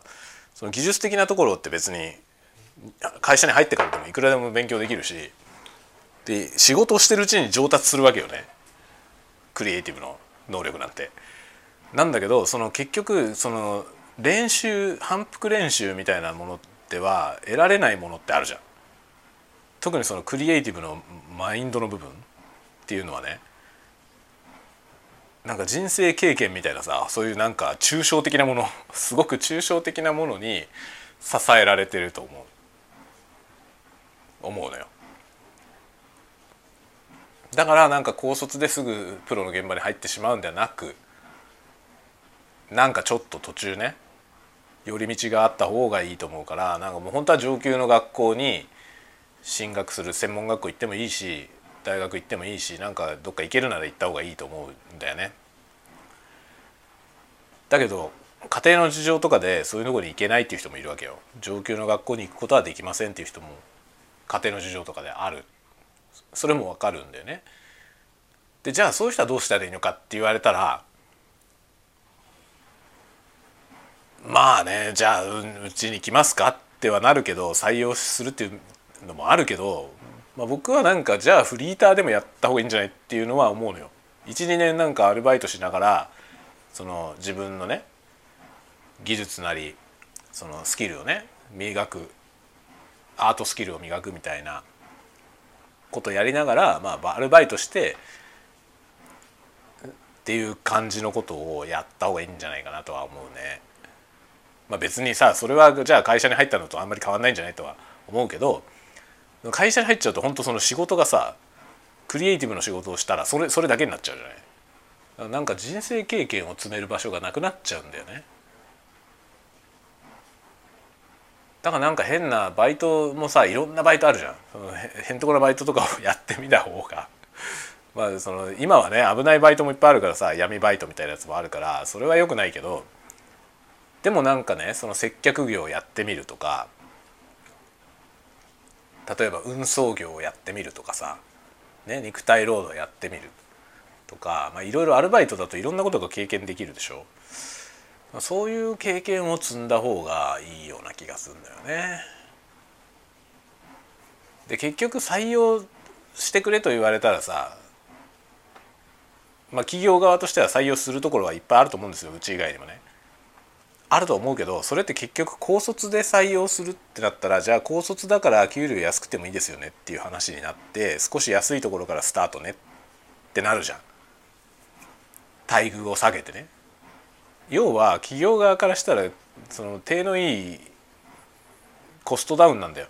[SPEAKER 1] その技術的なところって別に会社に入ってからでもいくらでも勉強できるしで仕事をしてるうちに上達するわけよねクリエイティブの能力なんて。なんだけどその結局その練習反復練習みたいなものでは得られないものってあるじゃん。特にそのクリエイティブのマインドの部分っていうのはねなんか人生経験みたいなさそういうなんか抽象的なものすごく抽象的なものに支えられてると思う思うのよだからなんか高卒ですぐプロの現場に入ってしまうんではなくなんかちょっと途中ね寄り道があった方がいいと思うからなんかもう本当は上級の学校に進学する専門学校行ってもいいし大学行ってもいいしなんかどっか行けるなら行った方がいいと思うんだよね。だけど家庭の事情とかでそういうとこに行けないっていう人もいるわけよ。上級の学校に行くことはできませんっていう人も家庭の事情とかであるそれもわかるんだよね。でじゃあそういう人はどうしたらいいのかって言われたらまあねじゃあうちに来ますかってはなるけど採用するっていうのもあるけど、まあ、僕はなんかじゃあフリーターでもやった方がいいんじゃないっていうのは思うのよ。12年なんかアルバイトしながらその自分のね技術なりそのスキルをね磨くアートスキルを磨くみたいなことやりながら、まあ、アルバイトしてっていう感じのことをやった方がいいんじゃないかなとは思うね。まあ、別にさそれはじゃあ会社に入ったのとあんまり変わんないんじゃないとは思うけど会社に入っちゃうと本当その仕事がさクリエイティブの仕事をしたらそれそれだけになっちゃうじゃないなんか人生経験を積める場所がなくなっちゃうんだよねだからなんか変なバイトもさいろんなバイトあるじゃん。そのへんとこなバイトとかをやってみた方が。[laughs] まあその今はね危ないバイトもいっぱいあるからさ闇バイトみたいなやつもあるからそれはよくないけどでもなんかねその接客業をやってみるとか例えば運送業をやってみるとかさ、ね、肉体労働やってみるとかいろいろアルバイトだといろんなことが経験できるでしょ。そういう経験を積んだ方がいいような気がするんだよね。で結局採用してくれと言われたらさまあ企業側としては採用するところはいっぱいあると思うんですようち以外にもね。あると思うけどそれって結局高卒で採用するってなったらじゃあ高卒だから給料安くてもいいですよねっていう話になって少し安いところからスタートねってなるじゃん待遇を下げてね要は企業側からしたらその手のいいコストダウンなんだよ。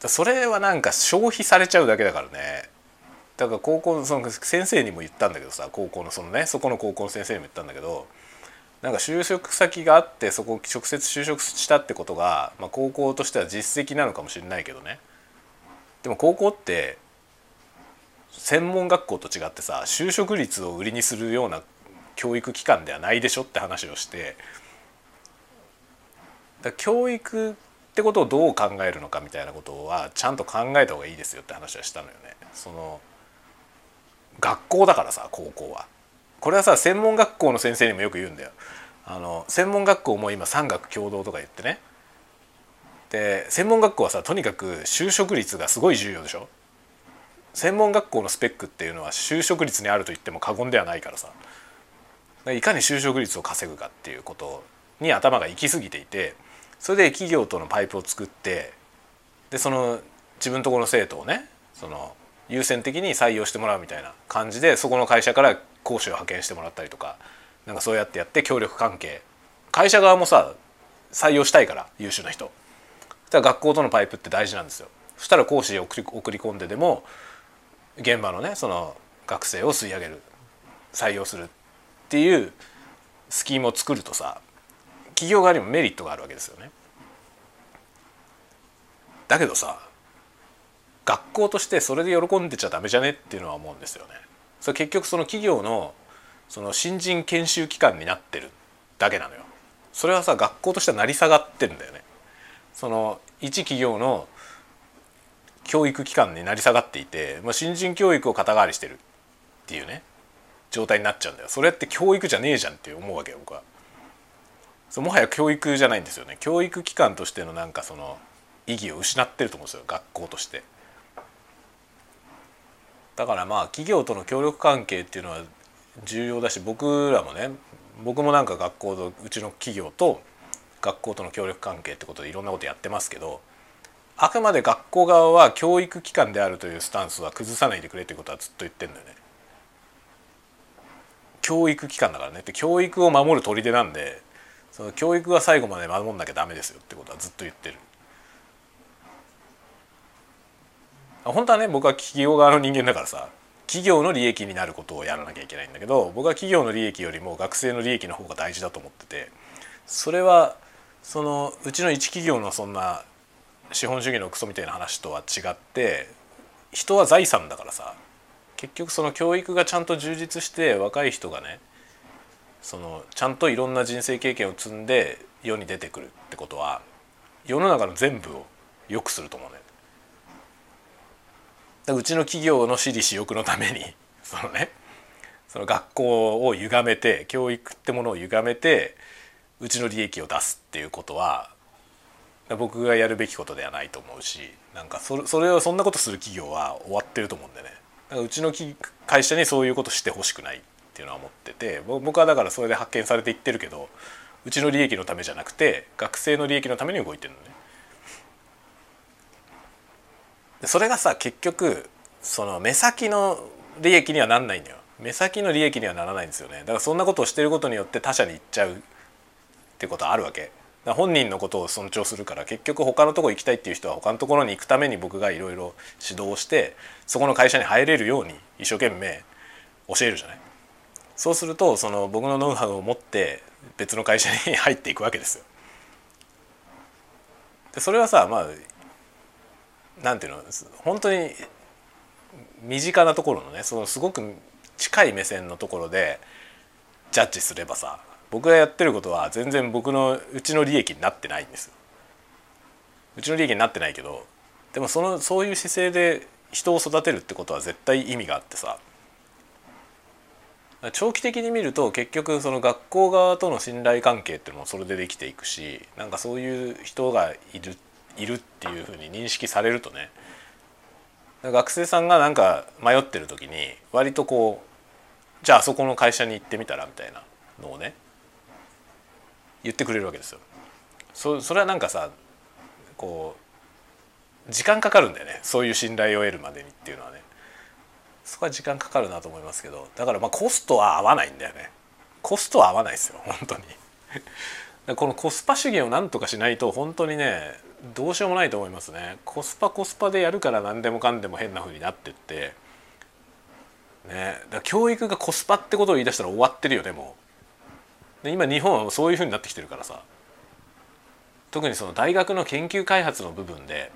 [SPEAKER 1] だそれはなんか消費されちゃうだけだからね。だから高校のその先生にも言ったんだけどさ高校のそのねそこの高校の先生にも言ったんだけどなんか就職先があってそこ直接就職したってことが、まあ、高校としては実績なのかもしれないけどね。でも高校って専門学校と違ってさ就職率を売りにするような教育機関ではないでしょって話をしてだ教育ってことをどう考えるのかみたいなことはちゃんと考えた方がいいですよって話はしたのよね。その学校だからさ高校は。これはさ専門学校の先生にもよく言うんだよ。あの専門学校も今産学共同とか言ってねで専門学校はさとにかく就職率がすごい重要でしょ専門学校のスペックっていうのは就職率にあると言っても過言ではないからさ。いかに就職率を稼ぐかっていうことに頭が行き過ぎていてそれで企業とのパイプを作ってでその自分とこの生徒をねその優先的に採用してもらうみたいな感じでそこの会社から講師を派遣してもらったりとかなんかそうやってやって協力関係。会社側もさ採用したいから優秀な人。そしたら学校とのパイプって大事なんですよ。そしたら講師送り込んででも現場のねその学生を吸い上げる採用するっていうスキームを作るとさ企業側にもメリットがあるわけですよね。だけどさ学校としてそれで喜んでちゃダメじゃねっていうのは思うんですよね。それ結局その企業のその新人研修機関になってるだけなのよ。それはさ学校としては成り下がってんだよね。その一企業の教育機関になり下がっていて、まあ、新人教育を肩代わりしてるっていうね状態になっちゃうんだよ。それって教育じゃねえじゃんって思うわけよ僕は。もはや教育じゃないんですよね。教育機関としてのなんかその意義を失ってると思うんですよ学校として。だからまあ企業との協力関係っていうのは重要だし僕らもね僕もなんか学校とうちの企業と学校との協力関係ってことでいろんなことやってますけどあくまで学校側は教育機関であるというスタンスは崩さないでくれということはずっと言ってんだよね。教育機関だからねって教育を守る砦なんでその教育が最後まで守んなきゃダメですよってことはずっと言ってる。本当はね僕は企業側の人間だからさ企業の利益になることをやらなきゃいけないんだけど僕は企業の利益よりも学生の利益の方が大事だと思っててそれはそのうちの一企業のそんな資本主義のクソみたいな話とは違って人は財産だからさ結局その教育がちゃんと充実して若い人がねそのちゃんといろんな人生経験を積んで世に出てくるってことは世の中の全部を良くすると思うね。うちの企業の私利私欲のために [laughs] そのねその学校を歪めて教育ってものを歪めてうちの利益を出すっていうことは僕がやるべきことではないと思うしなんかそれそれをそんなことする企業は終わってると思うんでね。だからうちの会社にそういうことしてほしくないっていうのは思ってて僕はだからそれで発見されていってるけどうちの利益のためじゃなくて学生の利益のために動いてるのね。それがさ結局その目先の利益にはなんないんだよ。目先の利益にはならないんですよね。だからそんなことをしてることによって他者に行っちゃうってことあるわけ。本人のことを尊重するから結局他のとこ行きたいっていう人は他のところに行くために僕がいろいろ指導してそこの会社に入れるように一生懸命教えるじゃないそうするとその僕のノウハウを持って別の会社に入っていくわけですよ。でそれはさまあなんていうの本当に身近なところのねそのすごく近い目線のところでジャッジすればさ僕がやってることは全然僕のうちの利益になってないんです。うちの利益になってないけどでもそのそういう姿勢で人を育てるってことは絶対意味があってさ。長期的に見ると結局その学校側との信頼関係っていうのもそれでできていくしなんかそういう人がいるいるっていうふうに認識されるとね。学生さんがなんか迷ってる時に割とこうじゃああそこの会社に行ってみたらみたいなのをね言ってくれるわけですよ。そそれはなんかさこう時間かかるんだよね。そういう信頼を得るまでにっていうのはね。そこは時間かかるなと思いますけど。だからまあコストは合わないんだよね。コストは合わないですよ。本当に。このコスパ主義をなんとかしないと本当にねどうしようもないと思いますね。コスパコスパでやるから何でもかんでも変な風になってって。ね。だ教育がコスパってことを言い出したら終わってるよねも。で今日本はそういう風になってきてるからさ。特にその大学の研究開発の部分で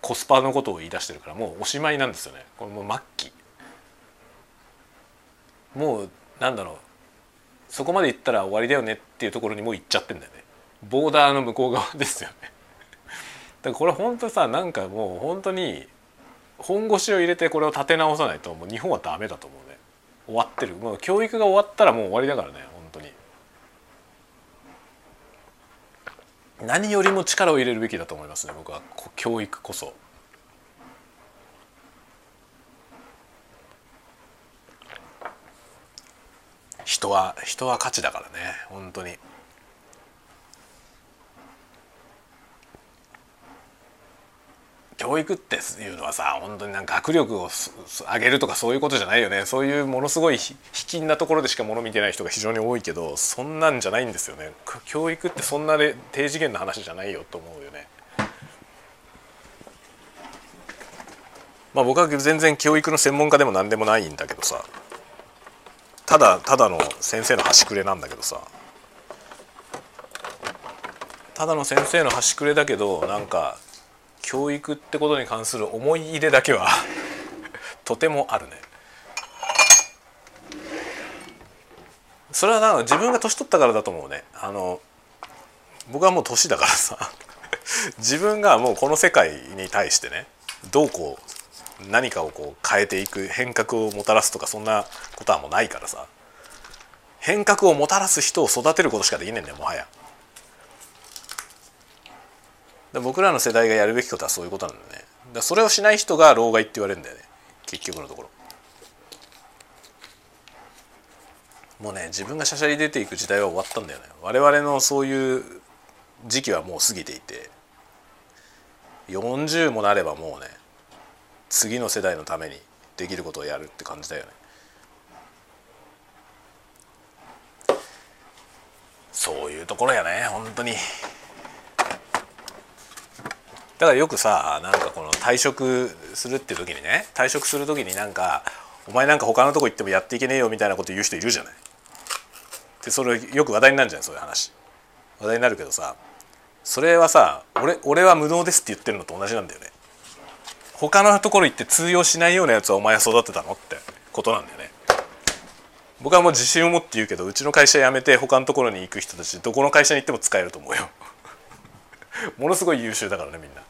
[SPEAKER 1] コスパのことを言い出してるからもうおしまいなんですよね。これもう末期。もうなんだろう。そこまで行ったら終わりだよねっていうところにもう行っちゃってんだよね。ボーダーの向こう側ですよね。だからこれ本当さなんかもう本当に本腰を入れてこれを立て直さないともう日本はダメだと思うね。終わってる。もう教育が終わったらもう終わりだからね本当に何よりも力を入れるべきだと思いますね僕は教育こそ。人は人は価値だからね本当に教育っていうのはさ本当になんか学力を上げるとかそういうことじゃないよね。そういうものすごい卑近なところでしかもの見てない人が非常に多いけどそんなんじゃないんですよね。教育ってそんな低次元の話じゃないよと思うよね。まあ僕は全然教育の専門家でも何でもないんだけどさ。ただただの先生の端くれなんだけどさ。ただの先生の端くれだけどなんか教育ってことに関する思い入れだけは [laughs] とてもあるね。それはなん自分が年取ったからだと思うね。あの僕はもう年だからさ [laughs] 自分がもうこの世界に対してねどうこう何かをこう変えていく変革をもたらすとかそんなことはもうないからさ変革をもたらす人を育てることしかできないんだよもはや。僕らの世代がやるべきことはそういうことなんだよね。だそれをしない人が老害って言われるんだよね結局のところ。もうね自分がしゃしゃり出ていく時代は終わったんだよね。我々のそういう時期はもう過ぎていて40もなればもうね次の世代のためにできることをやるって感じだよねそういうところやね本当にだからよくさなんかこの退職するっていう時にね退職する時になんかお前なんか他のとこ行ってもやっていけねえよみたいなこと言う人いるじゃない。でそれよく話題になるじゃんそういう話。話題になるけどさそれはさ俺俺は無能ですって言ってるのと同じなんだよね。他のところ行って通用しないようなやつはお前は育てたのってことなんだよね。僕はもう自信を持って言うけどうちの会社辞めて他のところに行く人たちどこの会社に行っても使えると思うよ。ものすごい優秀だからねみんな。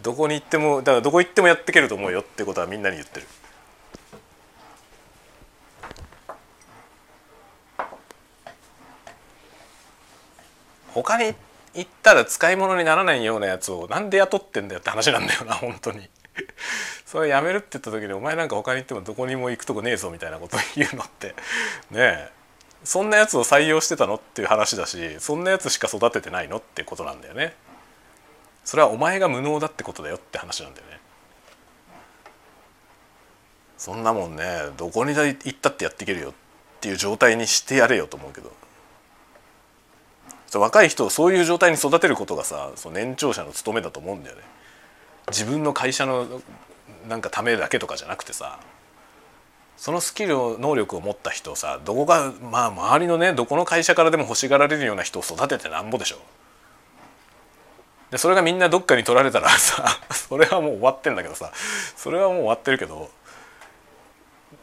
[SPEAKER 1] どこに行ってもだからどこ行ってもやっていけると思うよってことはみんなに言ってる。他に行ったら使い物にならないようなやつをなんで雇ってんだよって話なんだよな [laughs] 本当に。それやめるって言った時にお前なんか他に行ってもどこにも行くとこねえぞみたいなこと言うのって。ねえ。そんなやつを採用してたのっていう話だしそんなやつしか育ててないのってことなんだよね。それはお前が無能だってことだよって話なんだよね。そんなもんねどこに行ったってやっていけるよっていう状態にしてやれよと思うけど。若い人をそういう状態に育てることがさその年長者の務めだと思うんだよね。自分の会社のなんかためだけとかじゃなくてさそのスキル能力を持った人をさどこがまあ周りのねどこの会社からでも欲しがられるような人を育ててなんぼでしょでそれがみんなどっかに取られたらさ [laughs] それはもう終わってんだけどさそれはもう終わってるけど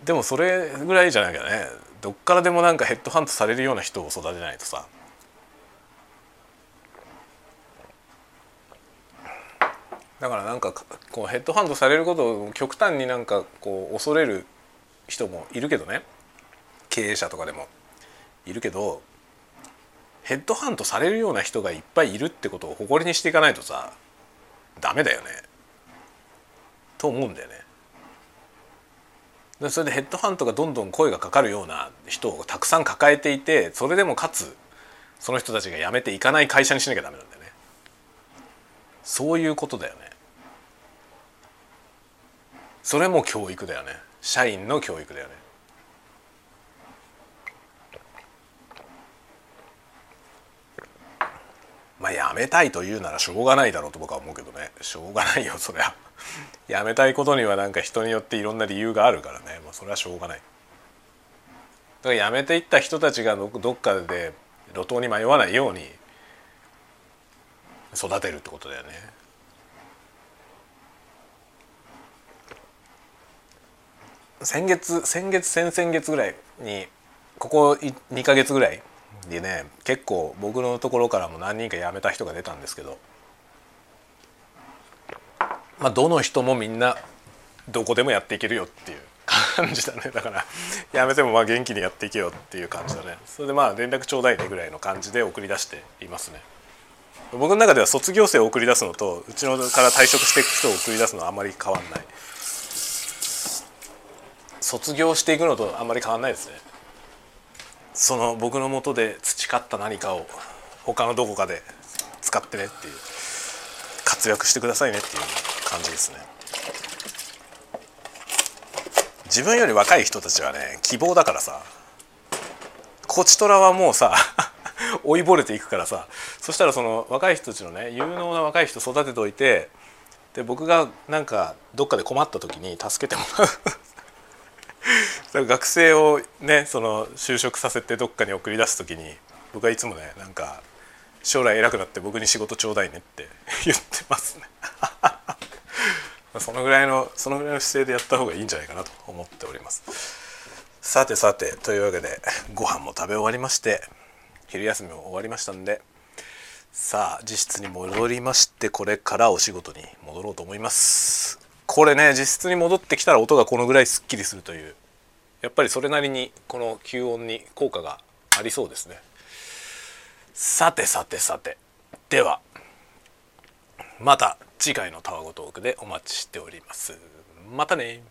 [SPEAKER 1] でもそれぐらいじゃなきゃねどっからでもなんかヘッドハントされるような人を育てないとさ。だからなんかこうヘッドハンドされることを極端になんかこう恐れる人もいるけどね経営者とかでもいるけどヘッドハントされるような人がいっぱいいるってことを誇りにしていかないとさダメだよねと思うんだよね。それでヘッドハントがどんどん声がかかるような人をたくさん抱えていてそれでもかつその人たちが辞めていかない会社にしなきゃダメなんだよね。そういうことだよね。それも教育だよね社員の教育だよね。まあやめたいと言うならしょうがないだろうと僕は思うけどね。しょうがないよそりゃ。[laughs] やめたいことにはなんか人によっていろんな理由があるからね、まあ、それはしょうがない。だからやめていった人たちがどっかで路頭に迷わないように育てるってことだよね。先月先月先々月ぐらいにここ2か月ぐらいでね結構僕のところからも何人か辞めた人が出たんですけどまあどの人もみんなどこでもやっていけるよっていう感じだね。だから辞めてもまあ元気にやっていけよっていう感じだね。それでまあ連絡ちょうだいねぐらいの感じで送り出していますね。僕の中では卒業生を送り出すのとうちのから退職していく人を送り出すのはあまり変わんない。卒業していくのとあんまり変わんないですね。その僕のもとで培った何かを他のどこかで使ってねっていう活躍してくださいねっていう感じですね。自分より若い人たちはね希望だからさこちとらはもうさ [laughs] 追いぼれていくからさそしたらその若い人たちのね有能な若い人育てておいてで僕がなんかどっかで困った時に助けてもらう。[laughs] 学生をねその就職させてどっかに送り出す時に僕はいつもねなんか将来偉くなって僕に仕事ちょうだいねって [laughs] 言ってますね。[laughs] そのぐらいのそのぐらいの姿勢でやった方がいいんじゃないかなと思っております。さてさてというわけでご飯も食べ終わりまして昼休みも終わりましたんでさあ自室に戻りましてこれからお仕事に戻ろうと思います。これね実質に戻ってきたら音がこのぐらいすっきりするという。やっぱりそれなりにこの吸音に効果がありそうですね。さてさてさて。ではまた次回のタワゴトークでお待ちしております。またね。